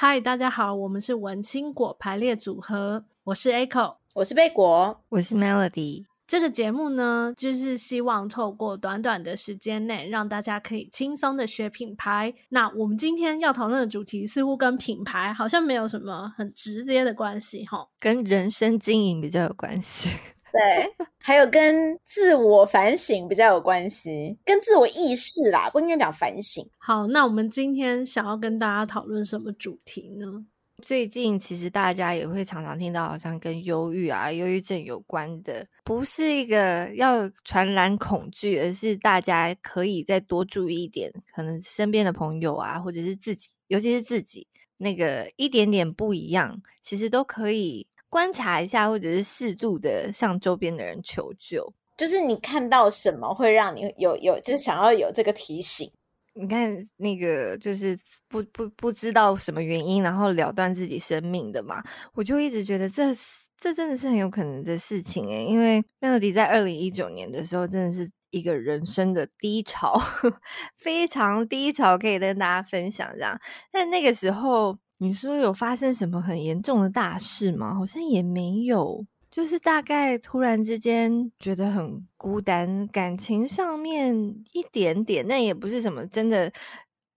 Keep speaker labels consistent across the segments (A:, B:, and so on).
A: 嗨，大家好，我们是文青果排列组合，我是 Echo，
B: 我是贝果，
C: 我是 Melody。
A: 这个节目呢，就是希望透过短短的时间内，让大家可以轻松的学品牌。那我们今天要讨论的主题，似乎跟品牌好像没有什么很直接的关系，哈，
C: 跟人生经营比较有关系。
B: 对，还有跟自我反省比较有关系，跟自我意识啦，不应该讲反省。
A: 好，那我们今天想要跟大家讨论什么主题呢？
C: 最近其实大家也会常常听到，好像跟忧郁啊、忧郁症有关的，不是一个要传染恐惧，而是大家可以再多注意一点，可能身边的朋友啊，或者是自己，尤其是自己那个一点点不一样，其实都可以。观察一下，或者是适度的向周边的人求救。
B: 就是你看到什么会让你有有，就是想要有这个提醒。
C: 你看那个就是不不不知道什么原因，然后了断自己生命的嘛。我就一直觉得这这真的是很有可能的事情诶，因为 Melody 在二零一九年的时候，真的是一个人生的低潮，非常低潮，可以跟大家分享这样。但那个时候。你说有发生什么很严重的大事吗？好像也没有，就是大概突然之间觉得很孤单，感情上面一点点，那也不是什么真的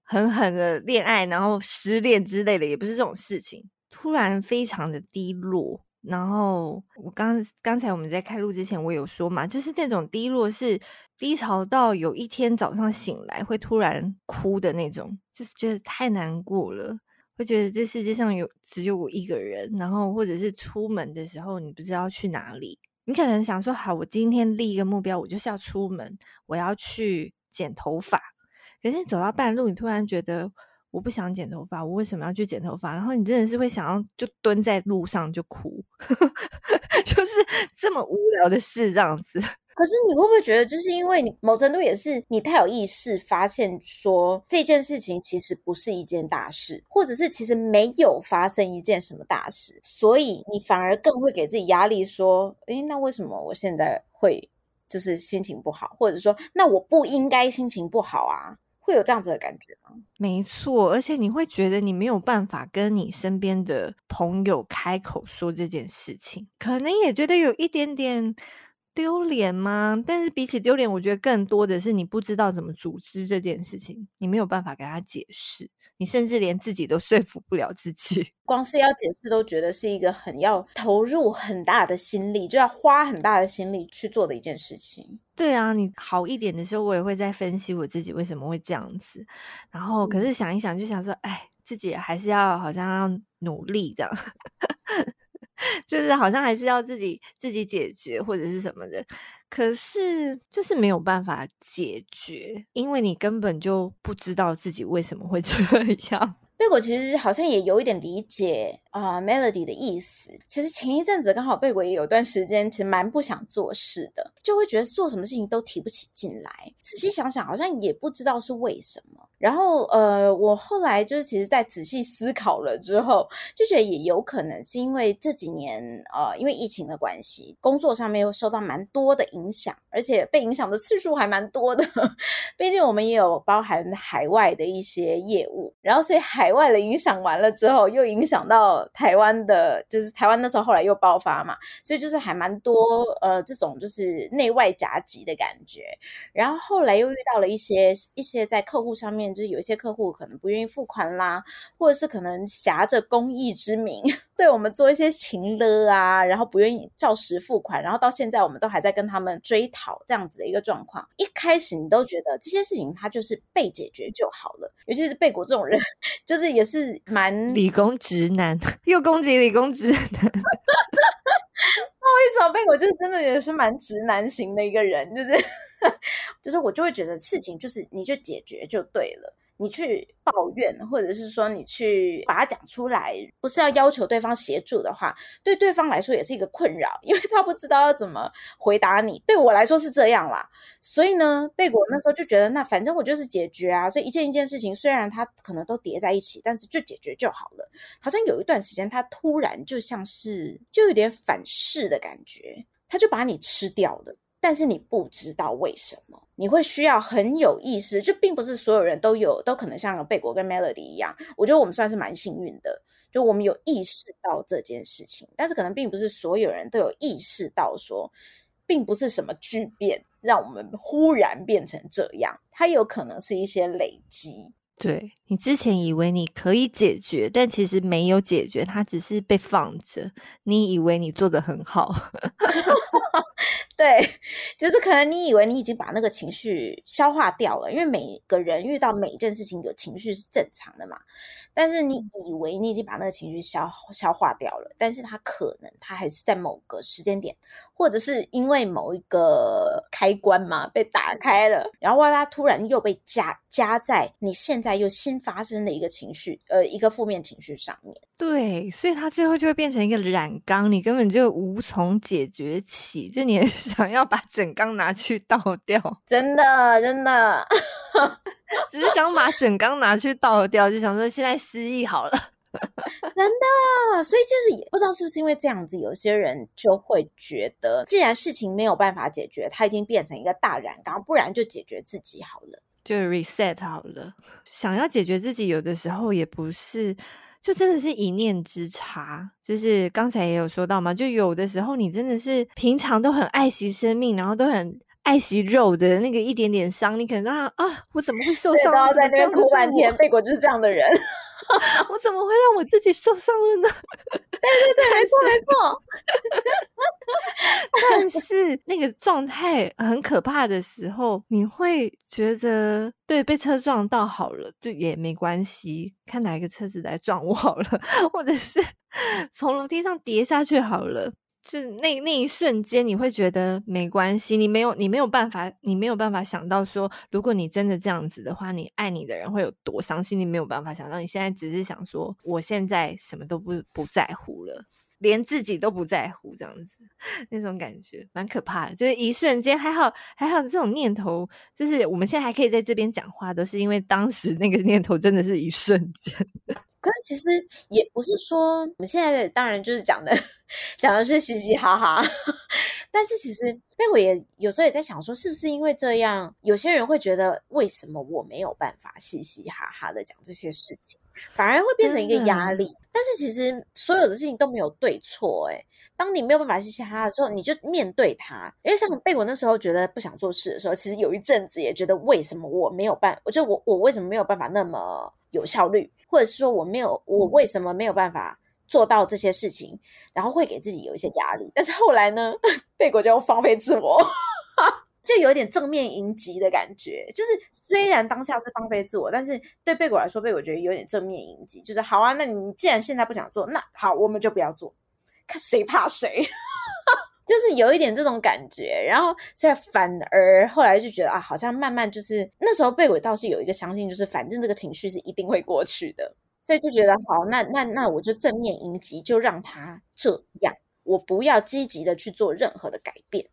C: 狠狠的恋爱，然后失恋之类的，也不是这种事情。突然非常的低落，然后我刚刚才我们在开录之前，我有说嘛，就是那种低落是低潮到有一天早上醒来会突然哭的那种，就是觉得太难过了。会觉得这世界上有只有我一个人，然后或者是出门的时候你不知道去哪里，你可能想说好，我今天立一个目标，我就是要出门，我要去剪头发。可是走到半路，你突然觉得我不想剪头发，我为什么要去剪头发？然后你真的是会想要就蹲在路上就哭，就是这么无聊的事这样子。
B: 可是你会不会觉得，就是因为你某程度也是你太有意识，发现说这件事情其实不是一件大事，或者是其实没有发生一件什么大事，所以你反而更会给自己压力，说，诶，那为什么我现在会就是心情不好，或者说，那我不应该心情不好啊？会有这样子的感觉吗？
C: 没错，而且你会觉得你没有办法跟你身边的朋友开口说这件事情，可能也觉得有一点点。丢脸吗？但是比起丢脸，我觉得更多的是你不知道怎么组织这件事情，你没有办法给他解释，你甚至连自己都说服不了自己。
B: 光是要解释都觉得是一个很要投入很大的心力，就要花很大的心力去做的一件事情。
C: 对啊，你好一点的时候，我也会在分析我自己为什么会这样子，然后可是想一想，就想说，哎，自己还是要好像要努力这样。就是好像还是要自己自己解决或者是什么的，可是就是没有办法解决，因为你根本就不知道自己为什么会 这样。
B: 贝果其实好像也有一点理解啊、，Melody 的意思。其实前一阵子刚好贝果也有段时间，其实蛮不想做事的，就会觉得做什么事情都提不起劲来。仔细想想，好像也不知道是为什么。然后呃，我后来就是其实在仔细思考了之后，就觉得也有可能是因为这几年呃，因为疫情的关系，工作上面又受到蛮多的影响，而且被影响的次数还蛮多的。毕竟我们也有包含海外的一些业务，然后所以海。外的影响完了之后，又影响到台湾的，就是台湾那时候后来又爆发嘛，所以就是还蛮多呃这种就是内外夹击的感觉。然后后来又遇到了一些一些在客户上面，就是有一些客户可能不愿意付款啦，或者是可能挟着公益之名 对我们做一些情勒啊，然后不愿意照实付款，然后到现在我们都还在跟他们追讨这样子的一个状况。一开始你都觉得这些事情它就是被解决就好了，尤其是贝果这种人，就是。也是蛮
C: 理工直男，又攻击理工直男。
B: 不好意思啊，贝果就是真的也是蛮直男型的一个人，就是 就是我就会觉得事情就是你就解决就对了。你去抱怨，或者是说你去把它讲出来，不是要要求对方协助的话，对对方来说也是一个困扰，因为他不知道要怎么回答你。对我来说是这样啦，所以呢，贝果那时候就觉得，那反正我就是解决啊，所以一件一件事情，虽然它可能都叠在一起，但是就解决就好了。好像有一段时间，他突然就像是就有点反噬的感觉，他就把你吃掉了。但是你不知道为什么，你会需要很有意识，就并不是所有人都有，都可能像贝果跟 Melody 一样。我觉得我们算是蛮幸运的，就我们有意识到这件事情，但是可能并不是所有人都有意识到说，并不是什么巨变让我们忽然变成这样，它有可能是一些累积。
C: 对，你之前以为你可以解决，但其实没有解决，它只是被放着。你以为你做得很好，
B: 对，就是可能你以为你已经把那个情绪消化掉了，因为每个人遇到每一件事情有情绪是正常的嘛。但是你以为你已经把那个情绪消消化掉了，但是它可能它还是在某个时间点，或者是因为某一个开关嘛被打开了，然后哇，它突然又被加加在你现在又新发生的一个情绪，呃，一个负面情绪上面。
C: 对，所以它最后就会变成一个染缸，你根本就无从解决起，就你 想要把整缸拿去倒掉，
B: 真的真的。
C: 只是想把整缸拿去倒掉，就想说现在失忆好了，
B: 真的。所以就是也不知道是不是因为这样子，有些人就会觉得，既然事情没有办法解决，它已经变成一个大染缸，不然就解决自己好了，
C: 就 reset 好了。想要解决自己，有的时候也不是，就真的是一念之差。就是刚才也有说到嘛，就有的时候你真的是平常都很爱惜生命，然后都很。爱惜肉的那个一点点伤，你可能啊啊，我怎么会受伤？
B: 然后在那边哭半天。贝 果就是这样的人，
C: 我怎么会让我自己受伤了呢？
B: 对对对，没错没错。
C: 但是那个状态很可怕的时候，你会觉得对，被车撞到好了，就也没关系，看哪一个车子来撞我好了，或者是从楼梯上跌下去好了。就是那那一瞬间，你会觉得没关系，你没有你没有办法，你没有办法想到说，如果你真的这样子的话，你爱你的人会有多伤心，你没有办法想到。你现在只是想说，我现在什么都不不在乎了，连自己都不在乎，这样子 那种感觉蛮可怕的。就是一瞬间，还好还好，这种念头，就是我们现在还可以在这边讲话，都是因为当时那个念头真的是一瞬间。
B: 可是其实也不是说，我们现在当然就是讲的，讲的是嘻嘻哈哈。但是其实贝果也有时候也在想说，是不是因为这样，有些人会觉得，为什么我没有办法嘻嘻哈哈的讲这些事情，反而会变成一个压力。但是其实所有的事情都没有对错，诶，当你没有办法嘻嘻哈哈的时候，你就面对它。因为像贝果那时候觉得不想做事的时候，其实有一阵子也觉得，为什么我没有办，我就我我为什么没有办法那么有效率？或者是说我没有，我为什么没有办法做到这些事情？然后会给自己有一些压力。但是后来呢，贝果就放飞自我，就有点正面迎击的感觉。就是虽然当下是放飞自我，但是对贝果来说，贝果觉得有点正面迎击。就是好啊，那你既然现在不想做，那好，我们就不要做，看谁怕谁。就是有一点这种感觉，然后现在反而后来就觉得啊，好像慢慢就是那时候贝果倒是有一个相信，就是反正这个情绪是一定会过去的，所以就觉得好，那那那我就正面迎击，就让他这样，我不要积极的去做任何的改变，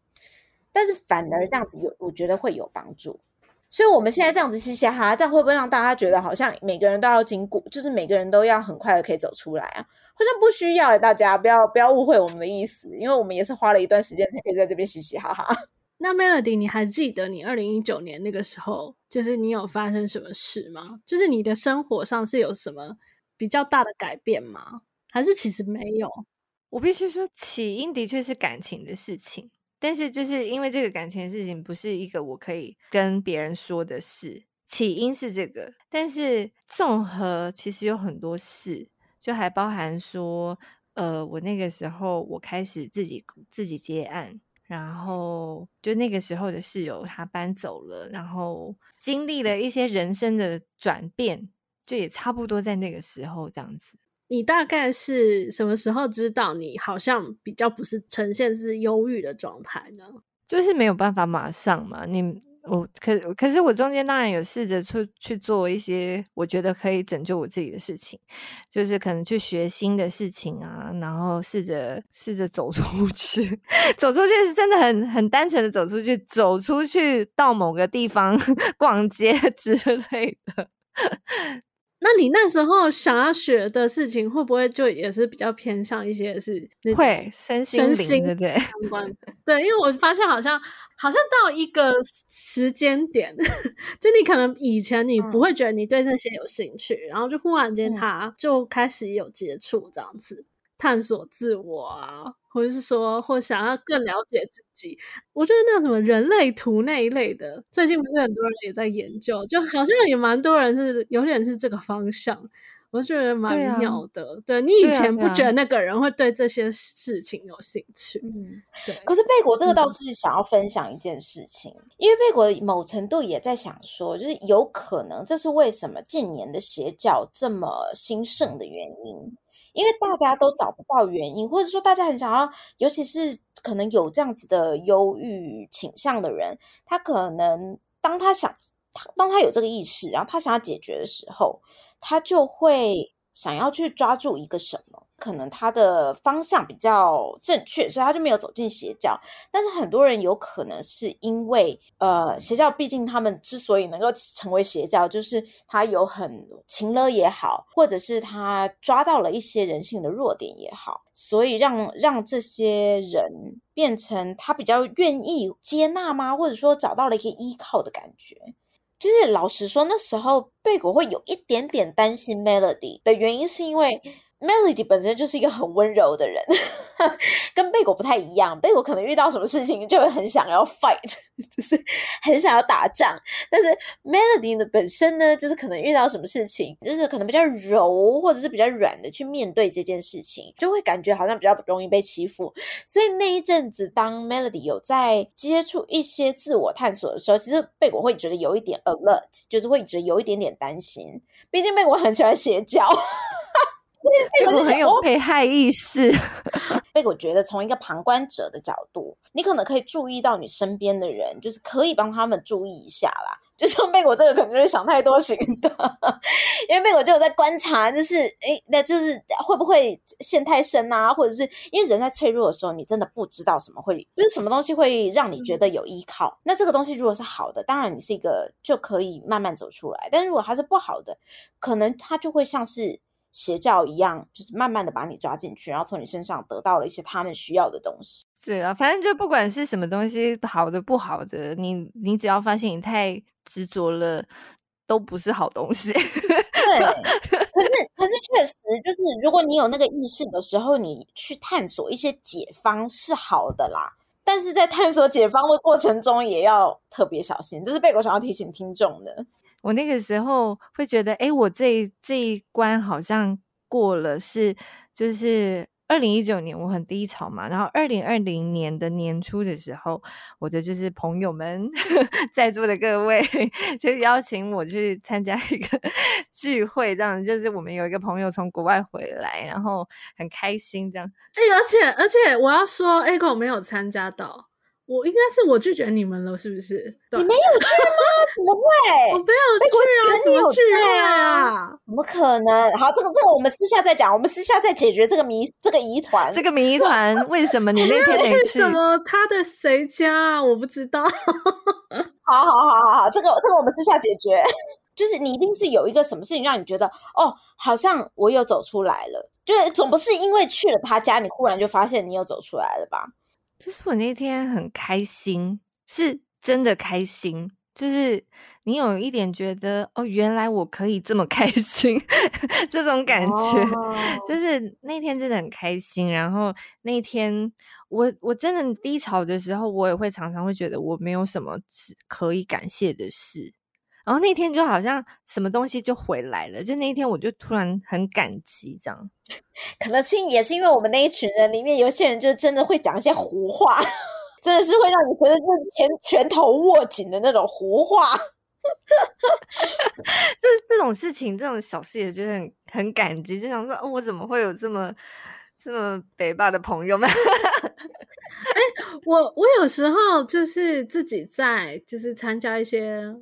B: 但是反而这样子有，我觉得会有帮助。所以我们现在这样子嘻嘻哈哈，这样会不会让大家觉得好像每个人都要经过，就是每个人都要很快的可以走出来啊？好像不需要，大家不要不要误会我们的意思，因为我们也是花了一段时间才可以在这边嘻嘻哈哈。
A: 那 Melody，你还记得你二零一九年那个时候，就是你有发生什么事吗？就是你的生活上是有什么比较大的改变吗？还是其实没有？
C: 我必须说，起因的确是感情的事情，但是就是因为这个感情的事情不是一个我可以跟别人说的事，起因是这个，但是综合其实有很多事。就还包含说，呃，我那个时候我开始自己自己接案，然后就那个时候的室友他搬走了，然后经历了一些人生的转变，就也差不多在那个时候这样子。
A: 你大概是什么时候知道你好像比较不是呈现是忧郁的状态呢？
C: 就是没有办法马上嘛，你。我可可是我中间当然有试着出去做一些我觉得可以拯救我自己的事情，就是可能去学新的事情啊，然后试着试着走出去，走出去是真的很很单纯的走出去，走出去到某个地方 逛街之类的。
A: 那你那时候想要学的事情，会不会就也是比较偏向一些是
C: 会身心
A: 身心
C: 对对
A: 相关？对，因为我发现好像好像到一个时间点，就你可能以前你不会觉得你对那些有兴趣，嗯、然后就忽然间他就开始有接触这样子。探索自我啊，或者是说，或想要更了解自己，我觉得那什么人类图那一类的，最近不是很多人也在研究，就好像也蛮多人是有点是这个方向，我觉得蛮妙的。对，你以前不觉得那个人会对这些事情有兴趣？嗯，对。
B: 可是贝果这个倒是想要分享一件事情，嗯、因为贝果某程度也在想说，就是有可能这是为什么近年的邪教这么兴盛的原因。因为大家都找不到原因，或者说大家很想要，尤其是可能有这样子的忧郁倾向的人，他可能当他想，当他有这个意识，然后他想要解决的时候，他就会想要去抓住一个什么。可能他的方向比较正确，所以他就没有走进邪教。但是很多人有可能是因为，呃，邪教毕竟他们之所以能够成为邪教，就是他有很情勒也好，或者是他抓到了一些人性的弱点也好，所以让让这些人变成他比较愿意接纳吗？或者说找到了一个依靠的感觉。就是老实说，那时候贝果会有一点点担心 Melody 的原因，是因为。Melody 本身就是一个很温柔的人，跟贝果不太一样。贝果可能遇到什么事情就会很想要 fight，就是很想要打仗。但是 Melody 的本身呢，就是可能遇到什么事情，就是可能比较柔或者是比较软的去面对这件事情，就会感觉好像比较容易被欺负。所以那一阵子，当 Melody 有在接触一些自我探索的时候，其实贝果会觉得有一点 alert，就是会觉得有一点点担心。毕竟贝果很喜欢邪教。
C: 贝果很有被害意识。
B: 贝果觉得，从一个旁观者的角度，你可能可以注意到你身边的人，就是可以帮他们注意一下啦。就像贝果这个，可能就是想太多型的，因为贝果就有在观察，就是诶，那就是会不会陷太深啊？或者是因为人在脆弱的时候，你真的不知道什么会，就是什么东西会让你觉得有依靠。那这个东西如果是好的，当然你是一个就可以慢慢走出来。但是如果它是不好的，可能它就会像是。邪教一样，就是慢慢的把你抓进去，然后从你身上得到了一些他们需要的东西。
C: 是啊，反正就不管是什么东西，好的不好的，你你只要发现你太执着了，都不是好东西。对，
B: 可是可是确实就是，如果你有那个意识的时候，你去探索一些解方是好的啦。但是在探索解方的过程中，也要特别小心。这是贝果想要提醒听众的。
C: 我那个时候会觉得，哎，我这这一关好像过了，是就是二零一九年我很低潮嘛，然后二零二零年的年初的时候，我的就是朋友们 在座的各位 就邀请我去参加一个 聚会，这样就是我们有一个朋友从国外回来，然后很开心这样。
A: 哎，而且而且我要说，Echo 没有参加到。我应该是我拒绝你们了，是不是？
B: 你没有去吗？怎么会？
A: 我没有去啊！怎么去啊？
B: 怎么可能？好，这个这个我们私下再讲，我们私下再解决这个谜，这个疑团，
C: 这个谜团 为什么你那天没去？
A: 为什么他的谁家啊？我不知道。
B: 好好好好好，这个这个我们私下解决。就是你一定是有一个什么事情让你觉得哦，好像我又走出来了。就是总不是因为去了他家，你忽然就发现你又走出来了吧？
C: 就是我那天很开心，是真的开心。就是你有一点觉得哦，原来我可以这么开心，这种感觉。Oh. 就是那天真的很开心。然后那天我我真的低潮的时候，我也会常常会觉得我没有什么可以感谢的事。然后那天就好像什么东西就回来了，就那一天我就突然很感激，这样。
B: 可能是也是因为我们那一群人里面有些人就真的会讲一些胡话，真的是会让你觉得就是拳拳头握紧的那种胡话。
C: 就是这种事情，这种小事也觉得很很感激，就想说，哦，我怎么会有这么这么北霸的朋友们？
A: 哎，我我有时候就是自己在就是参加一些。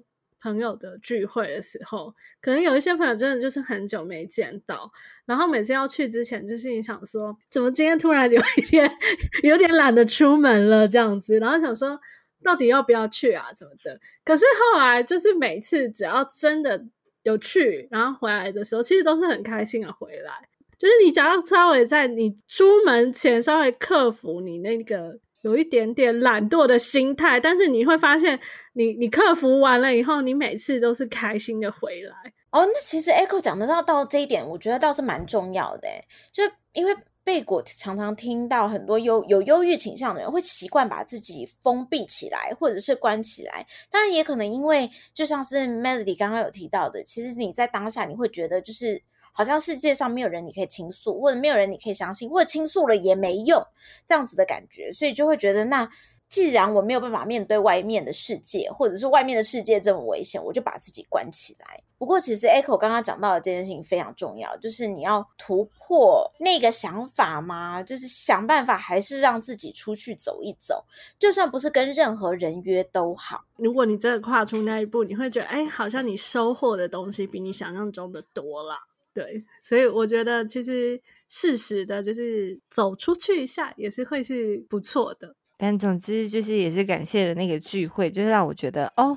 A: 朋友的聚会的时候，可能有一些朋友真的就是很久没见到，然后每次要去之前，就是你想说，怎么今天突然有一天 有点懒得出门了这样子，然后想说到底要不要去啊，怎么的？可是后来就是每次只要真的有去，然后回来的时候，其实都是很开心的回来。就是你只要稍微在你出门前稍微克服你那个有一点点懒惰的心态，但是你会发现你，你克服完了以后，你每次都是开心的回来。
B: 哦，那其实 Echo 讲得到到这一点，我觉得倒是蛮重要的。就因为贝果常常听到很多忧有忧郁倾向的人会习惯把自己封闭起来，或者是关起来。当然，也可能因为就像是 Melody 刚刚有提到的，其实你在当下你会觉得就是。好像世界上没有人你可以倾诉，或者没有人你可以相信，或者倾诉了也没用，这样子的感觉，所以就会觉得，那既然我没有办法面对外面的世界，或者是外面的世界这么危险，我就把自己关起来。不过，其实 Echo 刚刚讲到的这件事情非常重要，就是你要突破那个想法嘛，就是想办法还是让自己出去走一走，就算不是跟任何人约都好。
A: 如果你真的跨出那一步，你会觉得，哎，好像你收获的东西比你想象中的多了。对，所以我觉得其实适时的，就是走出去一下，也是会是不错的。
C: 但总之就是也是感谢的那个聚会，就是让我觉得哦，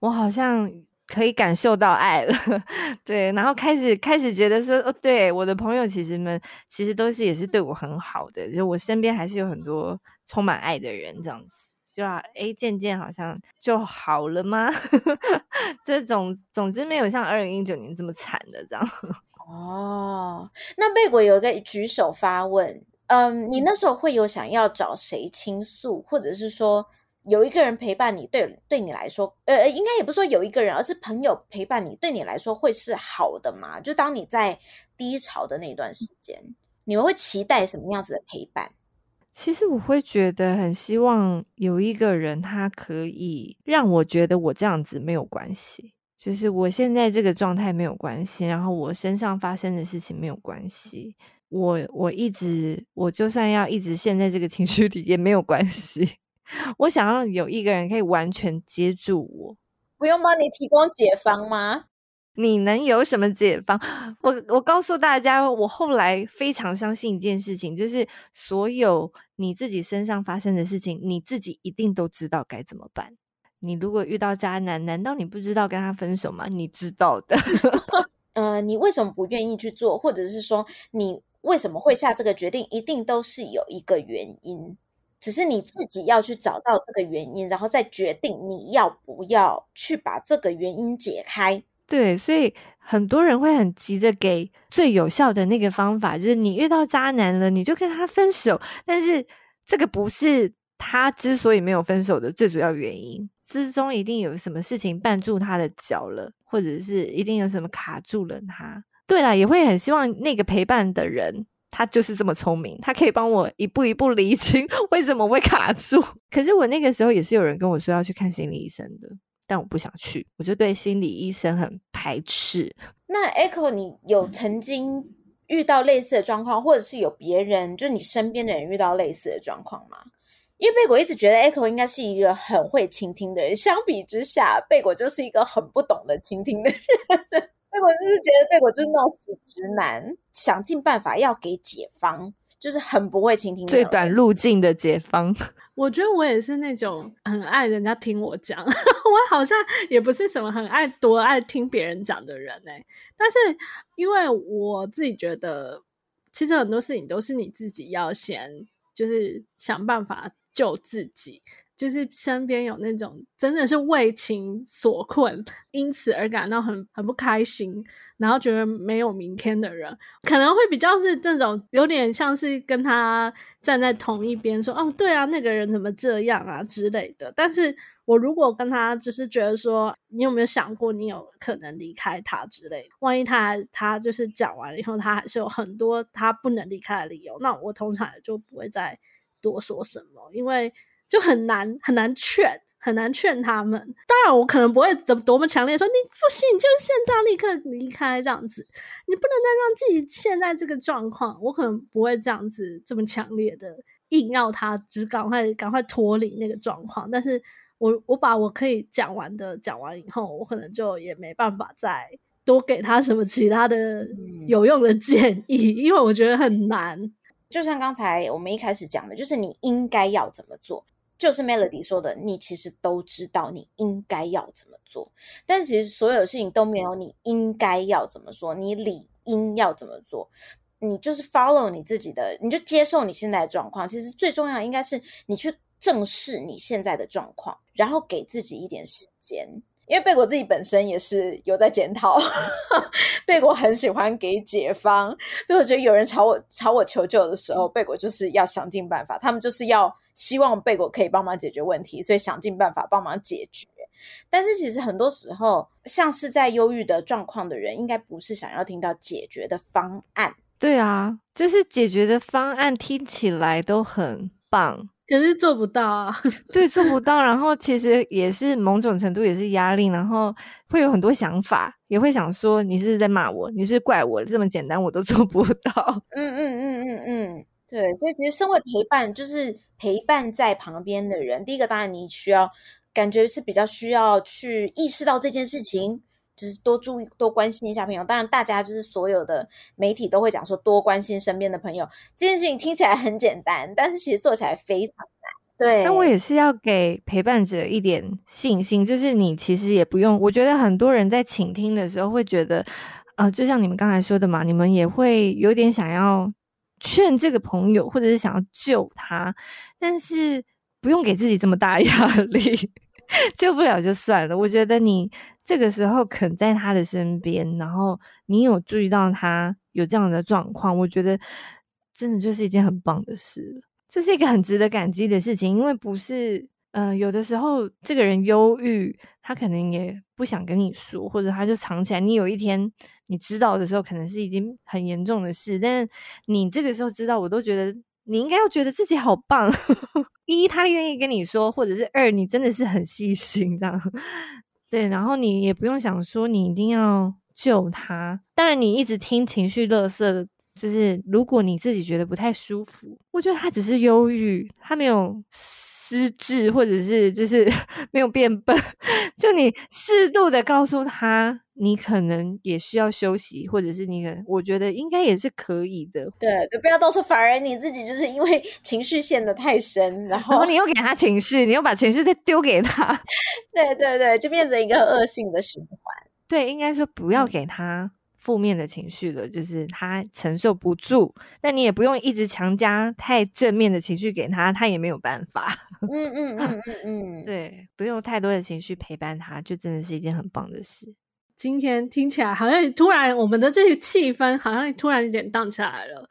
C: 我好像可以感受到爱了。对，然后开始开始觉得说，哦，对，我的朋友其实们其实都是也是对我很好的，就我身边还是有很多充满爱的人，这样子。就啊，哎，渐渐好像就好了吗？这总总之没有像二零一九年这么惨的这样。
B: 哦，那贝果有一个举手发问，嗯，你那时候会有想要找谁倾诉，或者是说有一个人陪伴你，对对你来说，呃，应该也不是说有一个人，而是朋友陪伴你，对你来说会是好的吗？就当你在低潮的那段时间，你们会期待什么样子的陪伴？
C: 其实我会觉得很希望有一个人，他可以让我觉得我这样子没有关系。就是我现在这个状态没有关系，然后我身上发生的事情没有关系，我我一直我就算要一直陷在这个情绪里也没有关系。我想要有一个人可以完全接住我，
B: 不用帮你提供解方吗？
C: 你能有什么解方？我我告诉大家，我后来非常相信一件事情，就是所有你自己身上发生的事情，你自己一定都知道该怎么办。你如果遇到渣男，难道你不知道跟他分手吗？你知道的。
B: 呃，你为什么不愿意去做，或者是说你为什么会下这个决定，一定都是有一个原因，只是你自己要去找到这个原因，然后再决定你要不要去把这个原因解开。
C: 对，所以很多人会很急着给最有效的那个方法，就是你遇到渣男了，你就跟他分手。但是这个不是他之所以没有分手的最主要原因。之中一定有什么事情绊住他的脚了，或者是一定有什么卡住了他。对啦，也会很希望那个陪伴的人，他就是这么聪明，他可以帮我一步一步理清为什么会卡住。可是我那个时候也是有人跟我说要去看心理医生的，但我不想去，我就对心理医生很排斥。
B: 那 Echo，你有曾经遇到类似的状况，或者是有别人，就你身边的人遇到类似的状况吗？因为贝果一直觉得 Echo 应该是一个很会倾听的人，相比之下，贝果就是一个很不懂得倾听的人。贝果就是觉得贝果就是那种死直男，想尽办法要给解方，就是很不会倾听。
C: 最短路径的解方，
A: 我觉得我也是那种很爱人家听我讲，我好像也不是什么很爱多爱听别人讲的人哎、欸。但是因为我自己觉得，其实很多事情都是你自己要先，就是想办法。救自己，就是身边有那种真的是为情所困，因此而感到很很不开心，然后觉得没有明天的人，可能会比较是这种有点像是跟他站在同一边，说哦，对啊，那个人怎么这样啊之类的。但是我如果跟他就是觉得说，你有没有想过你有可能离开他之类的？万一他他就是讲完了以后，他还是有很多他不能离开的理由，那我通常就不会再。多说什么？因为就很难很难劝，很难劝他们。当然，我可能不会怎么多么强烈说你不行，你就是现在立刻离开这样子。你不能再让自己陷在这个状况。我可能不会这样子这么强烈的硬要他，就是赶快赶快脱离那个状况。但是我我把我可以讲完的讲完以后，我可能就也没办法再多给他什么其他的有用的建议，因为我觉得很难。
B: 就像刚才我们一开始讲的，就是你应该要怎么做。就是 Melody 说的，你其实都知道你应该要怎么做，但其实所有事情都没有你应该要怎么说，你理应要怎么做，你就是 follow 你自己的，你就接受你现在的状况。其实最重要应该是你去正视你现在的状况，然后给自己一点时间。因为贝果自己本身也是有在检讨，贝果很喜欢给解方，所以我觉得有人朝我朝我求救的时候，贝果就是要想尽办法，他们就是要希望贝果可以帮忙解决问题，所以想尽办法帮忙解决。但是其实很多时候，像是在忧郁的状况的人，应该不是想要听到解决的方案。
C: 对啊，就是解决的方案听起来都很棒。
A: 可是做不到啊，
C: 对，做不到。然后其实也是某种程度也是压力，然后会有很多想法，也会想说你是在骂我，你是怪我，这么简单我都 做不到。
B: 嗯嗯嗯嗯嗯，对。所以其实身为陪伴，就是陪伴在旁边的人，第一个当然你需要感觉是比较需要去意识到这件事情。就是多注意、多关心一下朋友。当然，大家就是所有的媒体都会讲说多关心身边的朋友。这件事情听起来很简单，但是其实做起来非常难。对，
C: 但我也是要给陪伴者一点信心，就是你其实也不用。我觉得很多人在倾听的时候会觉得，呃，就像你们刚才说的嘛，你们也会有点想要劝这个朋友，或者是想要救他，但是不用给自己这么大压力，救不了就算了。我觉得你。这个时候肯在他的身边，然后你有注意到他有这样的状况，我觉得真的就是一件很棒的事了。这是一个很值得感激的事情，因为不是，呃，有的时候这个人忧郁，他可能也不想跟你说，或者他就藏起来。你有一天你知道的时候，可能是已经很严重的事，但是你这个时候知道，我都觉得你应该要觉得自己好棒。一，他愿意跟你说，或者是二，你真的是很细心这样。对，然后你也不用想说你一定要救他。当然，你一直听情绪垃圾，就是如果你自己觉得不太舒服，我觉得他只是忧郁，他没有失智，或者是就是 没有变笨。就你适度的告诉他，你可能也需要休息，或者是你可能，我觉得应该也是可以的。
B: 对，就不要到时候反而你自己就是因为 情绪陷得太深，然后，
C: 然后你又给他情绪，你又把情绪再丢给他。
B: 对对对，就变成一个恶性的循环。
C: 对，应该说不要给他负面的情绪了，嗯、就是他承受不住。那你也不用一直强加太正面的情绪给他，他也没有办法。
B: 嗯嗯嗯嗯 嗯，
C: 对，不用太多的情绪陪伴他，就真的是一件很棒的事。
A: 今天听起来好像突然我们的这些气氛好像突然有点荡下来了。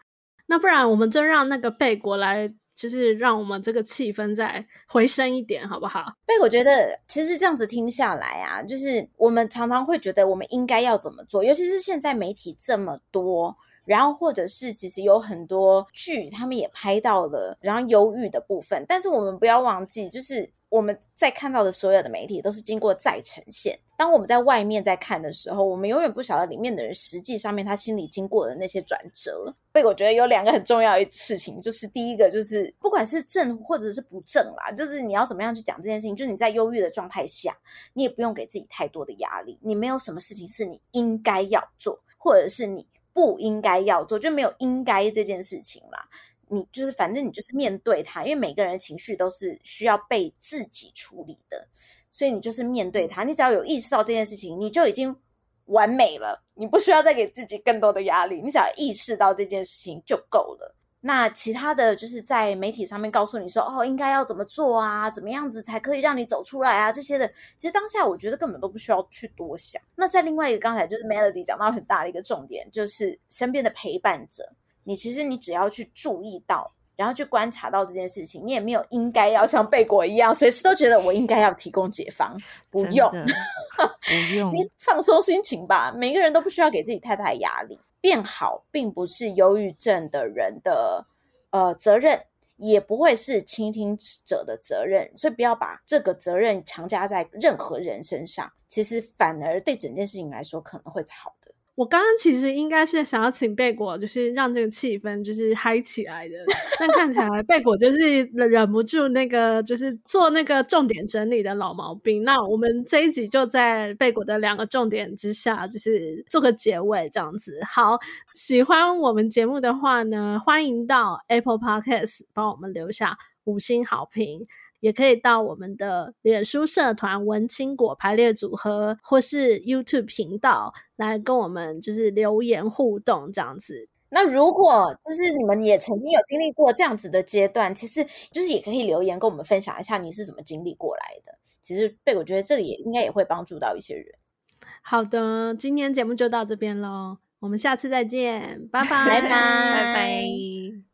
A: 那不然我们就让那个贝果来。就是让我们这个气氛再回升一点，好不好？
B: 所以我觉得，其实这样子听下来啊，就是我们常常会觉得我们应该要怎么做，尤其是现在媒体这么多，然后或者是其实有很多剧，他们也拍到了然后忧郁的部分，但是我们不要忘记，就是。我们在看到的所有的媒体都是经过再呈现。当我们在外面在看的时候，我们永远不晓得里面的人实际上面他心里经过的那些转折。所以我觉得有两个很重要的事情，就是第一个就是不管是正或者是不正啦，就是你要怎么样去讲这件事情。就是你在忧郁的状态下，你也不用给自己太多的压力。你没有什么事情是你应该要做，或者是你不应该要做，就没有应该这件事情啦。你就是，反正你就是面对他，因为每个人的情绪都是需要被自己处理的，所以你就是面对他。你只要有意识到这件事情，你就已经完美了，你不需要再给自己更多的压力。你只要意识到这件事情就够了。那其他的就是在媒体上面告诉你说，哦，应该要怎么做啊，怎么样子才可以让你走出来啊，这些的，其实当下我觉得根本都不需要去多想。那在另外一个刚才就是 Melody 讲到很大的一个重点，就是身边的陪伴者。你其实你只要去注意到，然后去观察到这件事情，你也没有应该要像贝果一样，随时都觉得我应该要提供解放，不用，
C: 不用，
B: 你放松心情吧。每个人都不需要给自己太大压力，变好并不是忧郁症的人的呃责任，也不会是倾听者的责任，所以不要把这个责任强加在任何人身上。其实反而对整件事情来说可能会是好的。
A: 我刚刚其实应该是想要请贝果，就是让这个气氛就是嗨起来的，但看起来贝果就是忍不住那个就是做那个重点整理的老毛病。那我们这一集就在贝果的两个重点之下，就是做个结尾这样子。好，喜欢我们节目的话呢，欢迎到 Apple Podcast 帮我们留下五星好评。也可以到我们的脸书社团文青果排列组合，或是 YouTube 频道来跟我们就是留言互动这样子。
B: 那如果就是你们也曾经有经历过这样子的阶段，其实就是也可以留言跟我们分享一下你是怎么经历过来的。其实贝，我觉得这个也应该也会帮助到一些人。
A: 好的，今天节目就到这边喽，我们下次再见，拜拜，
B: 拜拜，
C: 拜拜。